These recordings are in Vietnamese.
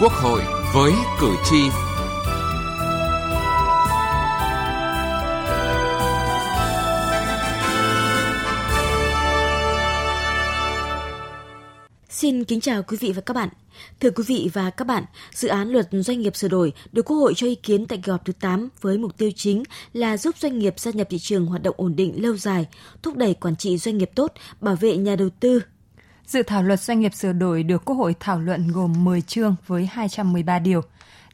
Quốc hội với cử tri. Xin kính chào quý vị và các bạn. Thưa quý vị và các bạn, dự án luật doanh nghiệp sửa đổi được Quốc hội cho ý kiến tại kỳ họp thứ 8 với mục tiêu chính là giúp doanh nghiệp gia nhập thị trường hoạt động ổn định lâu dài, thúc đẩy quản trị doanh nghiệp tốt, bảo vệ nhà đầu tư, Dự thảo luật doanh nghiệp sửa đổi được Quốc hội thảo luận gồm 10 chương với 213 điều.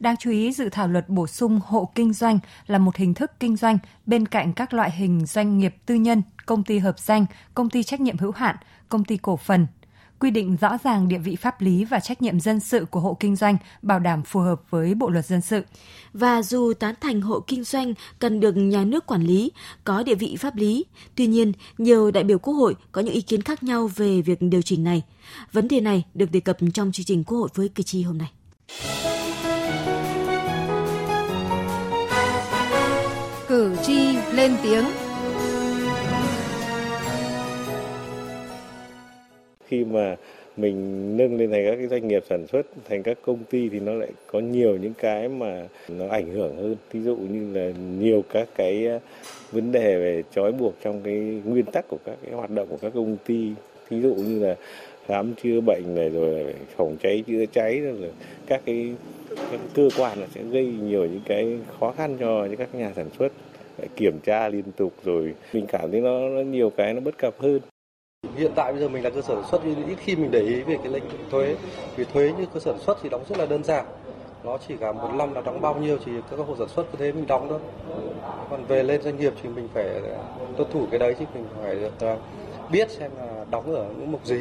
Đáng chú ý, dự thảo luật bổ sung hộ kinh doanh là một hình thức kinh doanh bên cạnh các loại hình doanh nghiệp tư nhân, công ty hợp danh, công ty trách nhiệm hữu hạn, công ty cổ phần, quy định rõ ràng địa vị pháp lý và trách nhiệm dân sự của hộ kinh doanh, bảo đảm phù hợp với Bộ luật dân sự. Và dù tán thành hộ kinh doanh cần được nhà nước quản lý, có địa vị pháp lý, tuy nhiên nhiều đại biểu Quốc hội có những ý kiến khác nhau về việc điều chỉnh này. Vấn đề này được đề cập trong chương trình Quốc hội với cử tri hôm nay. Cử tri lên tiếng khi mà mình nâng lên thành các cái doanh nghiệp sản xuất thành các công ty thì nó lại có nhiều những cái mà nó ảnh hưởng hơn. Ví dụ như là nhiều các cái ờ, vấn đề về trói buộc trong cái nguyên tắc của các cái hoạt động của các công ty. Ví dụ như là khám chữa bệnh này rồi phòng cháy chữa cháy rồi các cái, các cơ quan nó sẽ gây nhiều những cái khó khăn cho những các nhà sản xuất phải kiểm tra liên tục rồi mình cảm thấy nó, nó nhiều cái nó bất cập hơn. Hiện tại bây giờ mình là cơ sở sản xuất ít khi mình để ý về cái lệnh thuế. Vì thuế như cơ sở sản xuất thì đóng rất là đơn giản. Nó chỉ cả một năm là đóng bao nhiêu thì các hộ sản xuất có thế mình đóng thôi. Còn về lên doanh nghiệp thì mình phải tuân thủ cái đấy chứ mình phải được biết xem là đóng ở những mục gì,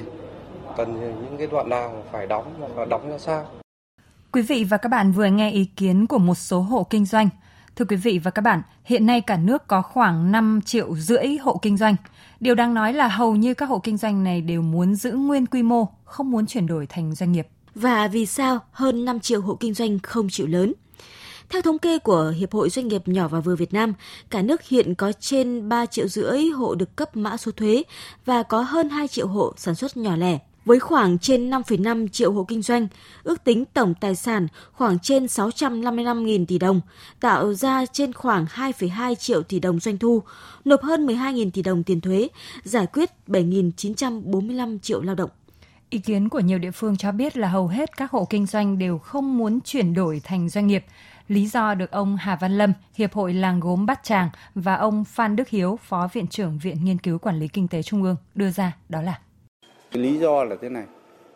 cần những cái đoạn nào phải đóng và đóng ra sao. Quý vị và các bạn vừa nghe ý kiến của một số hộ kinh doanh. Thưa quý vị và các bạn, hiện nay cả nước có khoảng 5 triệu rưỡi hộ kinh doanh. Điều đáng nói là hầu như các hộ kinh doanh này đều muốn giữ nguyên quy mô, không muốn chuyển đổi thành doanh nghiệp. Và vì sao hơn 5 triệu hộ kinh doanh không chịu lớn? Theo thống kê của Hiệp hội Doanh nghiệp nhỏ và vừa Việt Nam, cả nước hiện có trên 3 triệu rưỡi hộ được cấp mã số thuế và có hơn 2 triệu hộ sản xuất nhỏ lẻ với khoảng trên 5,5 triệu hộ kinh doanh, ước tính tổng tài sản khoảng trên 655.000 tỷ đồng, tạo ra trên khoảng 2,2 triệu tỷ đồng doanh thu, nộp hơn 12.000 tỷ đồng tiền thuế, giải quyết 7.945 triệu lao động. Ý kiến của nhiều địa phương cho biết là hầu hết các hộ kinh doanh đều không muốn chuyển đổi thành doanh nghiệp. Lý do được ông Hà Văn Lâm, Hiệp hội Làng Gốm Bát Tràng và ông Phan Đức Hiếu, Phó Viện trưởng Viện Nghiên cứu Quản lý Kinh tế Trung ương đưa ra đó là lý do là thế này,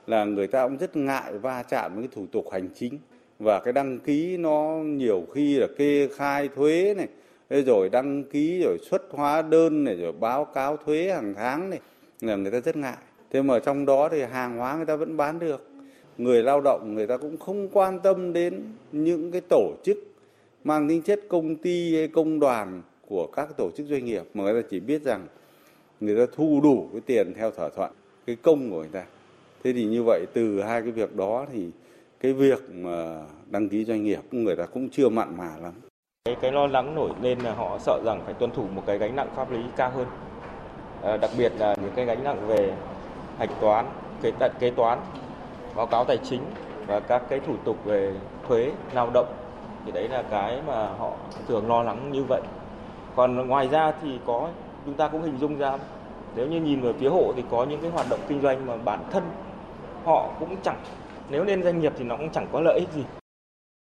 là người ta cũng rất ngại va chạm với cái thủ tục hành chính và cái đăng ký nó nhiều khi là kê khai thuế này, rồi đăng ký rồi xuất hóa đơn này rồi báo cáo thuế hàng tháng này là người ta rất ngại. Thế mà trong đó thì hàng hóa người ta vẫn bán được. Người lao động người ta cũng không quan tâm đến những cái tổ chức mang tính chất công ty hay công đoàn của các tổ chức doanh nghiệp mà người ta chỉ biết rằng người ta thu đủ cái tiền theo thỏa thuận cái công của người ta. Thế thì như vậy từ hai cái việc đó thì cái việc mà đăng ký doanh nghiệp người ta cũng chưa mặn mà lắm. Cái, cái lo lắng nổi lên là họ sợ rằng phải tuân thủ một cái gánh nặng pháp lý cao hơn. À, đặc biệt là những cái gánh nặng về hạch toán kế tận kế toán báo cáo tài chính và các cái thủ tục về thuế lao động. Thì đấy là cái mà họ thường lo lắng như vậy. Còn ngoài ra thì có chúng ta cũng hình dung ra nếu như nhìn về phía hộ thì có những cái hoạt động kinh doanh mà bản thân họ cũng chẳng nếu lên doanh nghiệp thì nó cũng chẳng có lợi ích gì.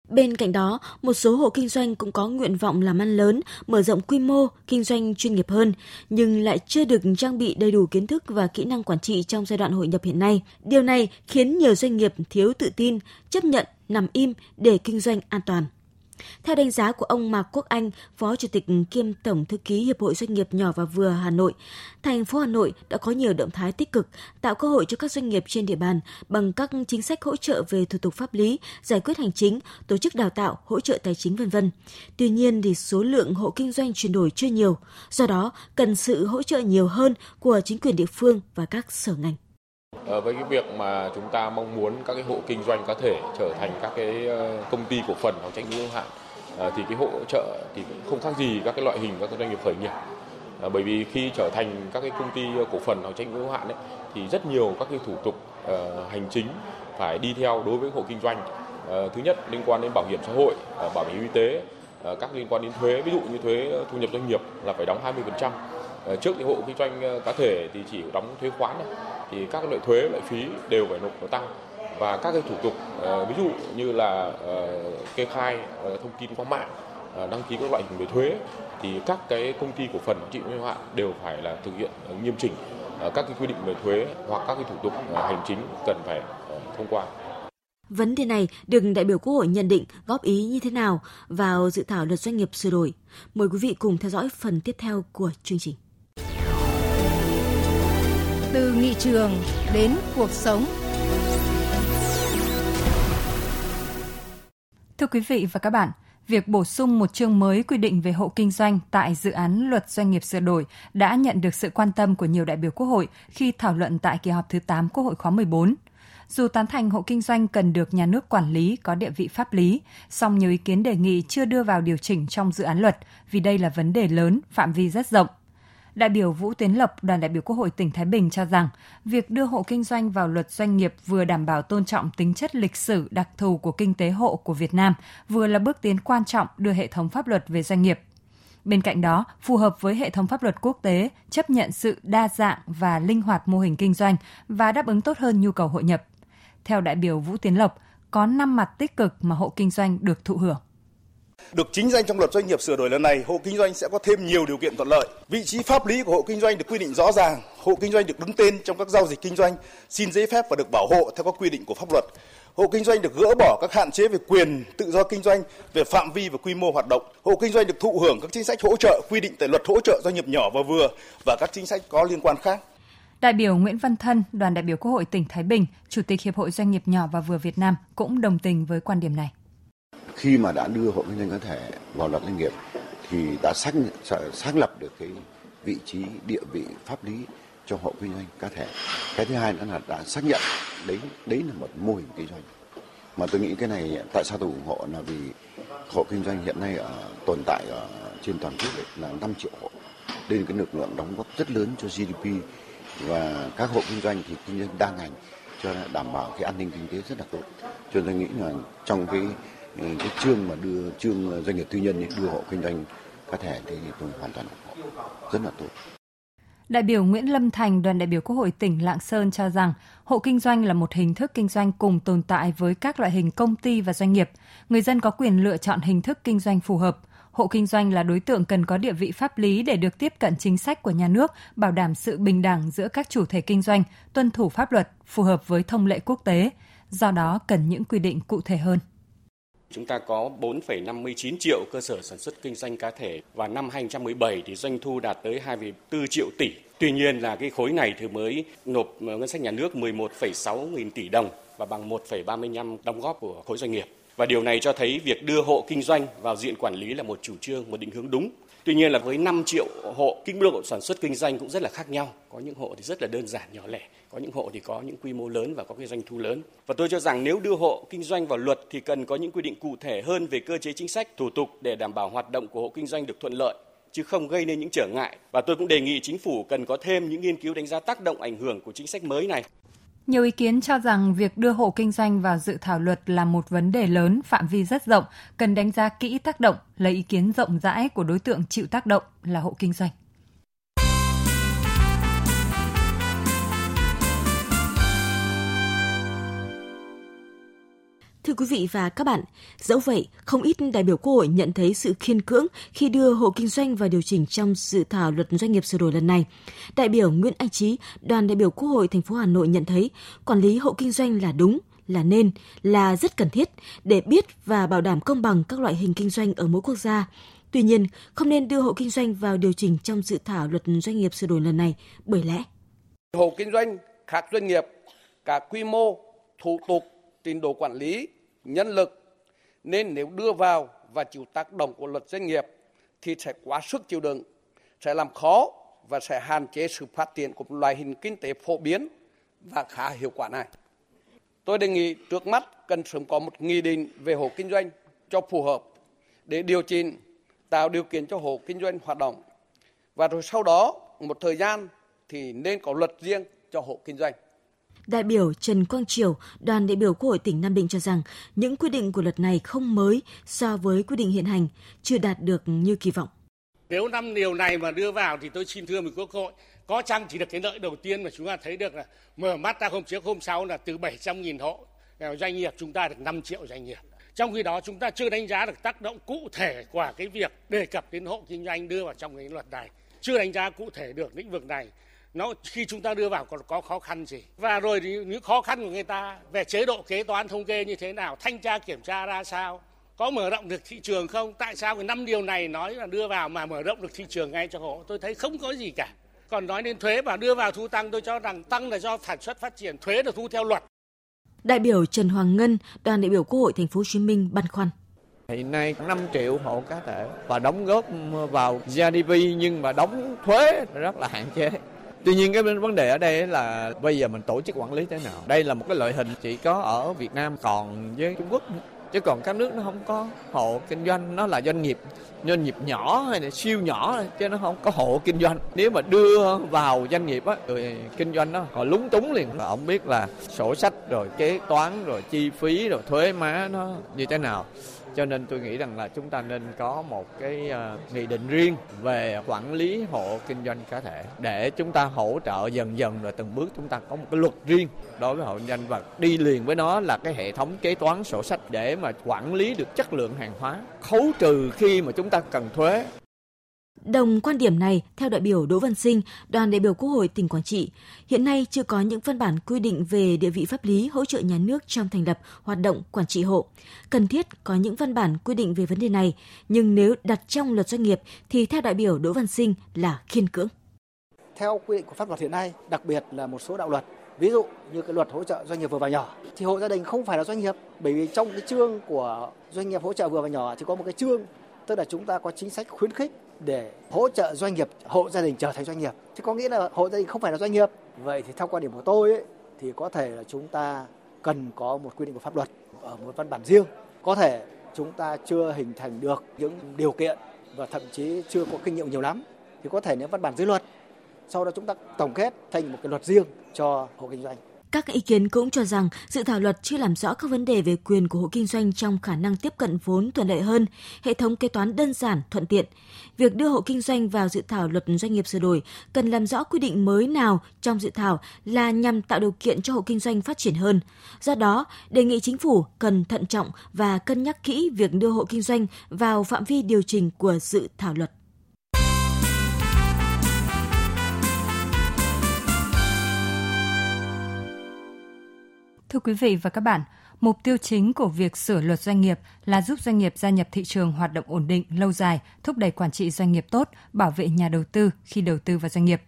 Bên cạnh đó, một số hộ kinh doanh cũng có nguyện vọng làm ăn lớn, mở rộng quy mô, kinh doanh chuyên nghiệp hơn, nhưng lại chưa được trang bị đầy đủ kiến thức và kỹ năng quản trị trong giai đoạn hội nhập hiện nay. Điều này khiến nhiều doanh nghiệp thiếu tự tin, chấp nhận nằm im để kinh doanh an toàn. Theo đánh giá của ông Mạc Quốc Anh, Phó Chủ tịch kiêm Tổng Thư ký Hiệp hội Doanh nghiệp nhỏ và vừa Hà Nội, thành phố Hà Nội đã có nhiều động thái tích cực tạo cơ hội cho các doanh nghiệp trên địa bàn bằng các chính sách hỗ trợ về thủ tục pháp lý, giải quyết hành chính, tổ chức đào tạo, hỗ trợ tài chính vân vân. Tuy nhiên thì số lượng hộ kinh doanh chuyển đổi chưa nhiều, do đó cần sự hỗ trợ nhiều hơn của chính quyền địa phương và các sở ngành. Ờ, với cái việc mà chúng ta mong muốn các cái hộ kinh doanh có thể trở thành các cái ờ, công ty cổ phần hoặc trách nhiệm hữu hạn ờ, thì cái hỗ trợ thì cũng không khác gì các cái loại hình các cái doanh nghiệp khởi nghiệp. Bởi vì khi trở thành các cái công ty cổ phần hoặc trách nhiệm hữu hạn ấy, thì rất nhiều các cái thủ tục hành chính phải đi theo đối với hộ kinh doanh. Thứ nhất liên quan đến bảo hiểm xã hội, bảo hiểm y tế, các liên quan đến thuế, ví dụ như thuế thu nhập doanh nghiệp là phải đóng 20%. Ờ, trước thì hộ kinh doanh ờ, cá thể thì chỉ đóng thuế khoán này. thì các loại thuế, loại phí đều phải nộp, nó tăng và các cái thủ tục ờ, ví dụ như là kê khai thông tin qua mạng đăng ký các loại hình về thuế, thì các cái công ty cổ phần, chị trách nhiệm hạn đều phải là thực hiện nghiêm chỉnh các cái quy định về thuế hoặc các cái thủ tục hành chính cần phải thông qua. Vấn đề này được đại biểu Quốc hội nhận định góp ý như thế nào vào dự thảo luật doanh nghiệp sửa đổi. Mời quý vị cùng theo dõi phần tiếp theo của chương trình. Từ nghị trường đến cuộc sống. Thưa quý vị và các bạn, việc bổ sung một chương mới quy định về hộ kinh doanh tại dự án luật doanh nghiệp sửa đổi đã nhận được sự quan tâm của nhiều đại biểu Quốc hội khi thảo luận tại kỳ họp thứ 8 Quốc hội khóa 14. Dù tán thành hộ kinh doanh cần được nhà nước quản lý có địa vị pháp lý, song nhiều ý kiến đề nghị chưa đưa vào điều chỉnh trong dự án luật vì đây là vấn đề lớn, phạm vi rất rộng. Đại biểu Vũ Tiến Lập đoàn đại biểu Quốc hội tỉnh Thái Bình cho rằng, việc đưa hộ kinh doanh vào luật doanh nghiệp vừa đảm bảo tôn trọng tính chất lịch sử đặc thù của kinh tế hộ của Việt Nam, vừa là bước tiến quan trọng đưa hệ thống pháp luật về doanh nghiệp. Bên cạnh đó, phù hợp với hệ thống pháp luật quốc tế, chấp nhận sự đa dạng và linh hoạt mô hình kinh doanh và đáp ứng tốt hơn nhu cầu hội nhập. Theo đại biểu Vũ Tiến Lộc, có 5 mặt tích cực mà hộ kinh doanh được thụ hưởng. Được chính danh trong luật doanh nghiệp sửa đổi lần này, hộ kinh doanh sẽ có thêm nhiều điều kiện thuận lợi. Vị trí pháp lý của hộ kinh doanh được quy định rõ ràng, hộ kinh doanh được đứng tên trong các giao dịch kinh doanh, xin giấy phép và được bảo hộ theo các quy định của pháp luật. Hộ kinh doanh được gỡ bỏ các hạn chế về quyền tự do kinh doanh, về phạm vi và quy mô hoạt động. Hộ kinh doanh được thụ hưởng các chính sách hỗ trợ quy định tại luật hỗ trợ doanh nghiệp nhỏ và vừa và các chính sách có liên quan khác. Đại biểu Nguyễn Văn Thân, đoàn đại biểu Quốc hội tỉnh Thái Bình, Chủ tịch Hiệp hội Doanh nghiệp nhỏ và vừa Việt Nam cũng đồng tình với quan điểm này. Khi mà đã đưa hộ kinh doanh cá thể vào luật doanh nghiệp thì đã xác xác lập được cái vị trí, địa vị, pháp lý cho hộ kinh doanh cá thể. Cái thứ hai nữa là đã xác nhận, đấy đấy là một mô hình kinh doanh. Mà tôi nghĩ cái này, tại sao tôi ủng hộ là vì hộ kinh doanh hiện nay ở, tồn tại ở trên toàn quốc là 5 triệu hộ. Đây là cái lực lượng đóng góp rất lớn cho GDP và các hộ kinh doanh thì kinh doanh đa ngành cho đảm bảo cái an ninh kinh tế rất là tốt. Cho nên tôi nghĩ là trong cái Ừ, cái chương mà đưa chương ờ, doanh nghiệp tư nhân đưa hộ kinh doanh cá thể thì tôi hoàn toàn ủng hộ rất là tốt. Đại biểu Nguyễn Lâm Thành, đoàn đại biểu Quốc hội tỉnh Lạng Sơn cho rằng hộ kinh doanh là một hình thức kinh doanh cùng tồn tại với các loại hình công ty và doanh nghiệp. Người dân có quyền lựa chọn hình thức kinh doanh phù hợp. Hộ kinh doanh là đối tượng cần có địa vị pháp lý để được tiếp cận chính sách của nhà nước, bảo đảm sự bình đẳng giữa các chủ thể kinh doanh, tuân thủ pháp luật, phù hợp với thông lệ quốc tế. Do đó cần những quy định cụ thể hơn. Chúng ta có 4,59 triệu cơ sở sản xuất kinh doanh cá thể và năm 2017 thì doanh thu đạt tới 2,4 triệu tỷ. Tuy nhiên là cái khối này thì mới nộp ờ, ngân sách nhà nước 11,6 nghìn tỷ đồng và bằng 1,35 đóng góp của khối doanh nghiệp. Và điều này cho thấy việc đưa hộ kinh doanh vào diện quản lý là một chủ trương, một định hướng đúng. Tuy nhiên là với 5 triệu hộ, kinh độ sản xuất kinh doanh cũng rất là khác nhau. Có những hộ thì rất là đơn giản, nhỏ lẻ. Có những hộ thì có những quy mô lớn và có cái doanh thu lớn. Và tôi cho rằng nếu đưa hộ kinh doanh vào luật thì cần có những quy định cụ thể hơn về cơ chế chính sách, thủ tục để đảm bảo hoạt động của hộ kinh doanh được thuận lợi chứ không gây nên những trở ngại. Và tôi cũng đề nghị chính phủ cần có thêm những nghiên cứu đánh giá tác động ảnh hưởng của chính sách mới này. Nhiều ý kiến cho rằng việc đưa hộ kinh doanh vào dự thảo luật là một vấn đề lớn, phạm vi rất rộng, cần đánh giá kỹ tác động, lấy ý kiến rộng rãi của đối tượng chịu tác động là hộ kinh doanh. Thưa quý vị và các bạn, dẫu vậy, không ít đại biểu Quốc hội nhận thấy sự khiên cưỡng khi đưa hộ kinh doanh vào điều chỉnh trong dự thảo luật doanh nghiệp sửa đổi lần này. Đại biểu Nguyễn Anh Trí, đoàn đại biểu Quốc hội thành phố Hà Nội nhận thấy quản lý hộ kinh doanh là đúng, là nên, là rất cần thiết để biết và bảo đảm công bằng các loại hình kinh doanh ở mỗi quốc gia. Tuy nhiên, không nên đưa hộ kinh doanh vào điều chỉnh trong dự thảo luật doanh nghiệp sửa đổi lần này bởi lẽ hộ kinh doanh khác doanh nghiệp cả quy mô, thủ tục trình độ quản lý, nhân lực nên nếu đưa vào và chịu tác động của luật doanh nghiệp thì sẽ quá sức chịu đựng, sẽ làm khó và sẽ hạn chế sự phát triển của một loại hình kinh tế phổ biến và khá hiệu quả này. Tôi đề nghị trước mắt cần sớm có một nghị định về hộ kinh doanh cho phù hợp để điều chỉnh tạo điều kiện cho hộ kinh doanh hoạt động. Và rồi sau đó một thời gian thì nên có luật riêng cho hộ kinh doanh. Đại biểu Trần Quang Triều, đoàn đại biểu Quốc hội tỉnh Nam Định cho rằng những quy định của luật này không mới so với quy định hiện hành, chưa đạt được như kỳ vọng. Nếu năm điều này mà đưa vào thì tôi xin thưa với Quốc hội, có chăng chỉ được cái lợi đầu tiên mà chúng ta thấy được là mở mắt ra hôm trước hôm sau là từ 700.000 hộ ờ, doanh nghiệp chúng ta được 5 triệu doanh nghiệp. Trong khi đó chúng ta chưa đánh giá được tác động cụ thể của cái việc đề cập đến hộ kinh doanh đưa vào trong cái luật này. Chưa đánh giá cụ thể được lĩnh vực này nó khi chúng ta đưa vào còn có khó khăn gì? Và rồi những khó khăn của người ta về chế độ kế toán thống kê như thế nào thanh tra kiểm tra ra sao? Có mở rộng được thị trường không? Tại sao cái năm điều này nói là đưa vào mà mở rộng được thị trường ngay cho hộ tôi thấy không có gì cả. Còn nói đến thuế và đưa vào thu tăng tôi cho rằng tăng là do sản xuất phát triển thuế được thu theo luật. Đại biểu Trần Hoàng Ngân, đoàn đại biểu Quốc hội Thành phố Hồ Chí Minh băn khoăn. Hiện nay 5 triệu hộ cá thể và đóng góp vào GDP nhưng mà đóng thuế rất là hạn chế. Tuy nhiên cái vấn đề ở đây là bây giờ mình tổ chức quản lý thế nào. Đây là một cái loại hình chỉ có ở Việt Nam, còn với Trung Quốc chứ còn các nước nó không có hộ kinh doanh, nó là doanh nghiệp doanh nghiệp nhỏ hay là siêu nhỏ chứ nó không có hộ kinh doanh. Nếu mà đưa vào doanh nghiệp á, người kinh doanh nó họ lúng túng liền. Ông biết là sổ sách rồi kế toán rồi chi phí rồi thuế má nó như thế nào cho nên tôi nghĩ rằng là chúng ta nên có một cái ờ, nghị định riêng về quản lý hộ kinh doanh cá thể để chúng ta hỗ trợ dần dần rồi từng bước chúng ta có một cái luật riêng đối với hộ kinh doanh và đi liền với nó là cái hệ thống kế toán sổ sách để mà quản lý được chất lượng hàng hóa, khấu trừ khi mà chúng ta cần thuế. Đồng quan điểm này, theo đại biểu Đỗ Văn Sinh, đoàn đại biểu Quốc hội tỉnh Quảng Trị, hiện nay chưa có những văn bản quy định về địa vị pháp lý hỗ trợ nhà nước trong thành lập hoạt động quản trị hộ. Cần thiết có những văn bản quy định về vấn đề này, nhưng nếu đặt trong luật doanh nghiệp thì theo đại biểu Đỗ Văn Sinh là khiên cưỡng. Theo quy định của pháp luật hiện nay, đặc biệt là một số đạo luật, ví dụ như cái luật hỗ trợ doanh nghiệp vừa và nhỏ thì hộ gia đình không phải là doanh nghiệp bởi vì trong cái chương của doanh nghiệp hỗ trợ vừa và nhỏ thì có một cái chương tức là chúng ta có chính sách khuyến khích để hỗ trợ doanh nghiệp hộ gia đình trở thành doanh nghiệp. Chứ có nghĩa là hộ gia đình không phải là doanh nghiệp. Vậy thì theo quan điểm của tôi ấy, thì có thể là chúng ta cần có một quy định của pháp luật ở một văn bản riêng. Có thể chúng ta chưa hình thành được những điều kiện và thậm chí chưa có kinh nghiệm nhiều lắm. Thì có thể nếu văn bản dưới luật sau đó chúng ta tổng kết thành một cái luật riêng cho hộ kinh doanh các ý kiến cũng cho rằng dự thảo luật chưa làm rõ các vấn đề về quyền của hộ kinh doanh trong khả năng tiếp cận vốn thuận lợi hơn, hệ thống kế toán đơn giản, thuận tiện. Việc đưa hộ kinh doanh vào dự thảo luật doanh nghiệp sửa đổi cần làm rõ quy định mới nào trong dự thảo là nhằm tạo điều kiện cho hộ kinh doanh phát triển hơn. Do đó, đề nghị chính phủ cần thận trọng và cân nhắc kỹ việc đưa hộ kinh doanh vào phạm vi điều chỉnh của dự thảo luật. Thưa quý vị và các bạn, mục tiêu chính của việc sửa luật doanh nghiệp là giúp doanh nghiệp gia nhập thị trường hoạt động ổn định, lâu dài, thúc đẩy quản trị doanh nghiệp tốt, bảo vệ nhà đầu tư khi đầu tư vào doanh nghiệp.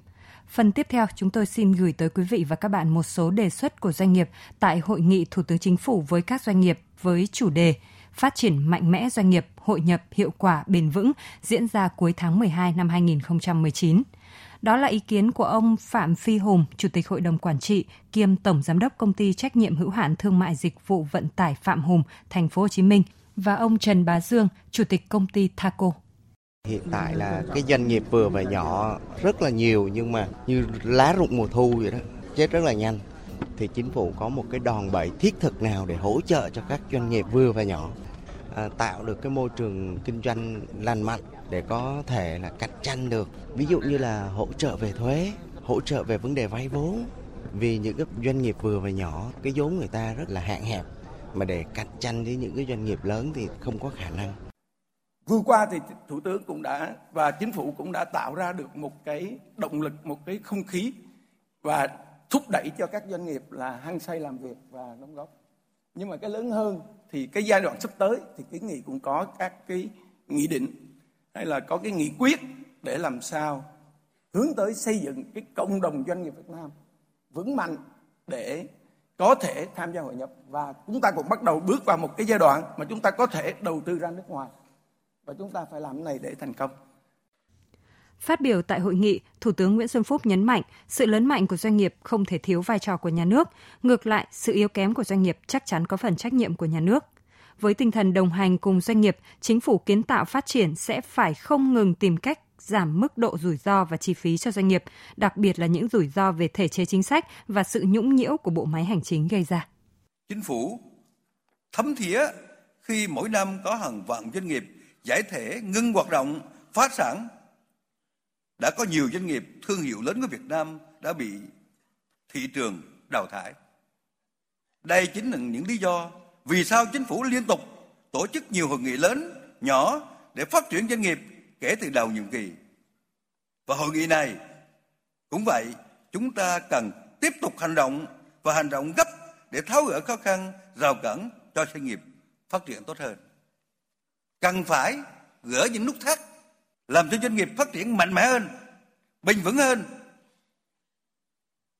Phần tiếp theo, chúng tôi xin gửi tới quý vị và các bạn một số đề xuất của doanh nghiệp tại hội nghị Thủ tướng Chính phủ với các doanh nghiệp với chủ đề Phát triển mạnh mẽ doanh nghiệp, hội nhập hiệu quả bền vững diễn ra cuối tháng 12 năm 2019. Đó là ý kiến của ông Phạm Phi Hùng, Chủ tịch Hội đồng Quản trị kiêm Tổng Giám đốc Công ty Trách nhiệm hữu hạn Thương mại Dịch vụ Vận tải Phạm Hùng, Thành phố Hồ Chí Minh và ông Trần Bá Dương, Chủ tịch Công ty Thaco. Hiện tại là cái doanh nghiệp vừa và nhỏ rất là nhiều nhưng mà như lá rụng mùa thu vậy đó, chết rất là nhanh. Thì chính phủ có một cái đòn bẩy thiết thực nào để hỗ trợ cho các doanh nghiệp vừa và nhỏ À, tạo được cái môi trường kinh doanh lành mạnh để có thể là cạnh tranh được. Ví dụ như là hỗ trợ về thuế, hỗ trợ về vấn đề vay vốn. Vì những cái doanh nghiệp vừa và nhỏ, cái vốn người ta rất là hạn hẹp, mà để cạnh tranh với những cái doanh nghiệp lớn thì không có khả năng. Vừa qua thì thủ tướng cũng đã và chính phủ cũng đã tạo ra được một cái động lực, một cái không khí và thúc đẩy cho các doanh nghiệp là hăng say làm việc và đóng góp nhưng mà cái lớn hơn thì cái giai đoạn sắp tới thì kiến nghị cũng có các cái nghị định. Hay là có cái nghị quyết để làm sao hướng tới xây dựng cái cộng đồng doanh nghiệp Việt Nam vững mạnh để có thể tham gia hội nhập. Và chúng ta cũng bắt đầu bước vào một cái giai đoạn mà chúng ta có thể đầu tư ra nước ngoài. Và chúng ta phải làm cái này để thành công. Phát biểu tại hội nghị, Thủ tướng Nguyễn Xuân Phúc nhấn mạnh sự lớn mạnh của doanh nghiệp không thể thiếu vai trò của nhà nước, ngược lại sự yếu kém của doanh nghiệp chắc chắn có phần trách nhiệm của nhà nước. Với tinh thần đồng hành cùng doanh nghiệp, chính phủ kiến tạo phát triển sẽ phải không ngừng tìm cách giảm mức độ rủi ro và chi phí cho doanh nghiệp, đặc biệt là những rủi ro về thể chế chính sách và sự nhũng nhiễu của bộ máy hành chính gây ra. Chính phủ thấm thía khi mỗi năm có hàng vạn doanh nghiệp giải thể ngưng hoạt động, phá sản. Đã có nhiều doanh nghiệp thương hiệu lớn của Việt Nam đã bị thị trường đào thải. Đây chính là những lý do vì sao chính phủ liên tục tổ chức nhiều hội nghị lớn, nhỏ để phát triển doanh nghiệp kể từ đầu nhiệm kỳ. Và hội nghị này cũng vậy, chúng ta cần tiếp tục hành động và hành động gấp để tháo gỡ khó khăn, rào cản cho doanh nghiệp phát triển tốt hơn. Cần phải gỡ những nút thắt, làm cho doanh nghiệp phát triển mạnh mẽ hơn, bền vững hơn.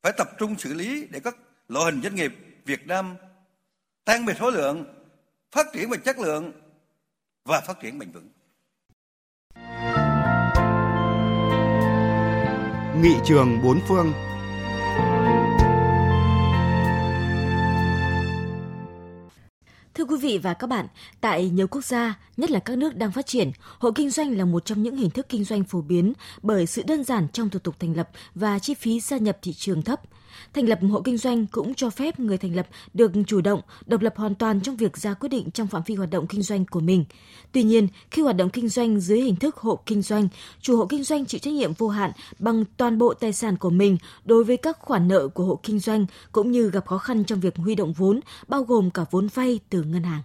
Phải tập trung xử lý để các loại hình doanh nghiệp Việt Nam tăng về số lượng, phát triển về chất lượng và phát triển bền vững. Nghị trường bốn phương Thưa quý vị và các bạn, tại nhiều quốc gia, nhất là các nước đang phát triển, hộ kinh doanh là một trong những hình thức kinh doanh phổ biến bởi sự đơn giản trong thủ tục thành lập và chi phí gia nhập thị trường thấp. Thành lập hộ kinh doanh cũng cho phép người thành lập được chủ động, độc lập hoàn toàn trong việc ra quyết định trong phạm vi hoạt động kinh doanh của mình. Tuy nhiên, khi hoạt động kinh doanh dưới hình thức hộ kinh doanh, chủ hộ kinh doanh chịu trách nhiệm vô hạn bằng toàn bộ tài sản của mình đối với các khoản nợ của hộ kinh doanh cũng như gặp khó khăn trong việc huy động vốn, bao gồm cả vốn vay từ ngân hàng.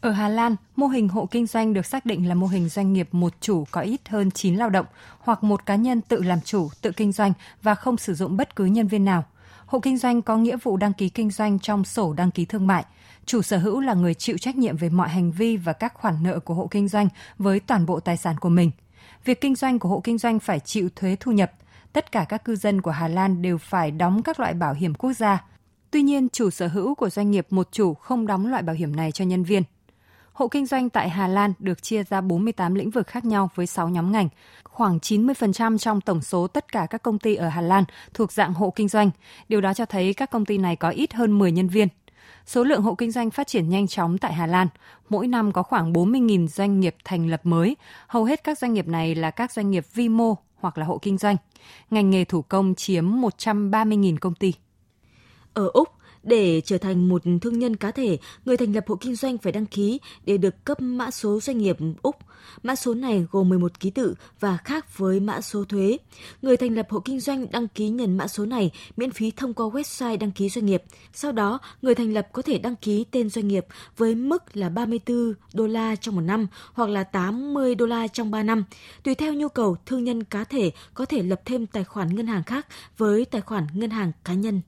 Ở Hà Lan, mô hình hộ kinh doanh được xác định là mô hình doanh nghiệp một chủ có ít hơn 9 lao động hoặc một cá nhân tự làm chủ, tự kinh doanh và không sử dụng bất cứ nhân viên nào – Hộ kinh doanh có nghĩa vụ đăng ký kinh doanh trong sổ đăng ký thương mại. Chủ sở hữu là người chịu trách nhiệm về mọi hành vi và các khoản nợ của hộ kinh doanh với toàn bộ tài sản của mình. Việc kinh doanh của hộ kinh doanh phải chịu thuế thu nhập. Tất cả các cư dân của Hà Lan đều phải đóng các loại bảo hiểm quốc gia. Tuy nhiên, chủ sở hữu của doanh nghiệp một chủ không đóng loại bảo hiểm này cho nhân viên. Hộ kinh doanh tại Hà Lan được chia ra 48 lĩnh vực khác nhau với 6 nhóm ngành. Khoảng 90% trong tổng số tất cả các công ty ở Hà Lan thuộc dạng hộ kinh doanh. Điều đó cho thấy các công ty này có ít hơn 10 nhân viên. Số lượng hộ kinh doanh phát triển nhanh chóng tại Hà Lan. Mỗi năm có khoảng 40.000 doanh nghiệp thành lập mới. Hầu hết các doanh nghiệp này là các doanh nghiệp vi mô hoặc là hộ kinh doanh. Ngành nghề thủ công chiếm 130.000 công ty. Ở Úc, để trở thành một thương nhân cá thể, người thành lập hộ kinh doanh phải đăng ký để được cấp mã số doanh nghiệp Úc. Mã số này gồm 11 ký tự và khác với mã số thuế. Người thành lập hộ kinh doanh đăng ký nhận mã số này miễn phí thông qua website đăng ký doanh nghiệp. Sau đó, người thành lập có thể đăng ký tên doanh nghiệp với mức là 34 đô la trong một năm hoặc là 80 đô la trong 3 năm. Tùy theo nhu cầu, thương nhân cá thể có thể lập thêm tài khoản ngân hàng khác với tài khoản ngân hàng cá nhân.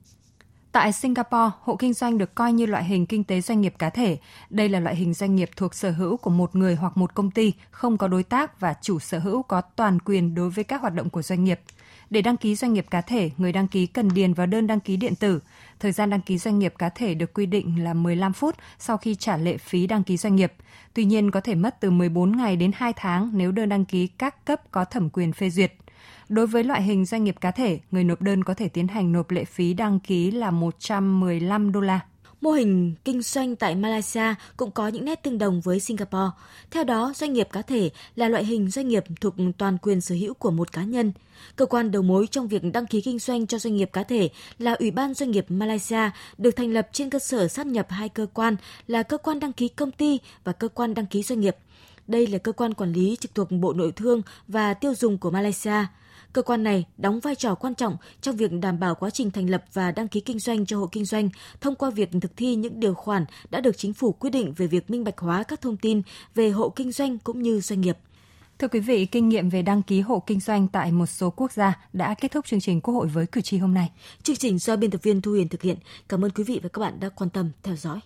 Tại Singapore, hộ kinh doanh được coi như loại hình kinh tế doanh nghiệp cá thể. Đây là loại hình doanh nghiệp thuộc sở hữu của một người hoặc một công ty, không có đối tác và chủ sở hữu có toàn quyền đối với các hoạt động của doanh nghiệp. Để đăng ký doanh nghiệp cá thể, người đăng ký cần điền vào đơn đăng ký điện tử. Thời gian đăng ký doanh nghiệp cá thể được quy định là 15 phút sau khi trả lệ phí đăng ký doanh nghiệp. Tuy nhiên có thể mất từ 14 ngày đến 2 tháng nếu đơn đăng ký các cấp có thẩm quyền phê duyệt. Đối với loại hình doanh nghiệp cá thể, người nộp đơn có thể tiến hành nộp lệ phí đăng ký là 115 đô la. Mô hình kinh doanh tại Malaysia cũng có những nét tương đồng với Singapore. Theo đó, doanh nghiệp cá thể là loại hình doanh nghiệp thuộc toàn quyền sở hữu của một cá nhân. Cơ quan đầu mối trong việc đăng ký kinh doanh cho doanh nghiệp cá thể là Ủy ban Doanh nghiệp Malaysia, được thành lập trên cơ sở sát nhập hai cơ quan là cơ quan đăng ký công ty và cơ quan đăng ký doanh nghiệp. Đây là cơ quan quản lý trực thuộc Bộ Nội thương và Tiêu dùng của Malaysia. Cơ quan này đóng vai trò quan trọng trong việc đảm bảo quá trình thành lập và đăng ký kinh doanh cho hộ kinh doanh thông qua việc thực thi những điều khoản đã được chính phủ quyết định về việc minh bạch hóa các thông tin về hộ kinh doanh cũng như doanh nghiệp. Thưa quý vị, kinh nghiệm về đăng ký hộ kinh doanh tại một số quốc gia đã kết thúc chương trình Quốc hội với cử tri hôm nay. Chương trình do biên tập viên Thu Huyền thực hiện. Cảm ơn quý vị và các bạn đã quan tâm theo dõi.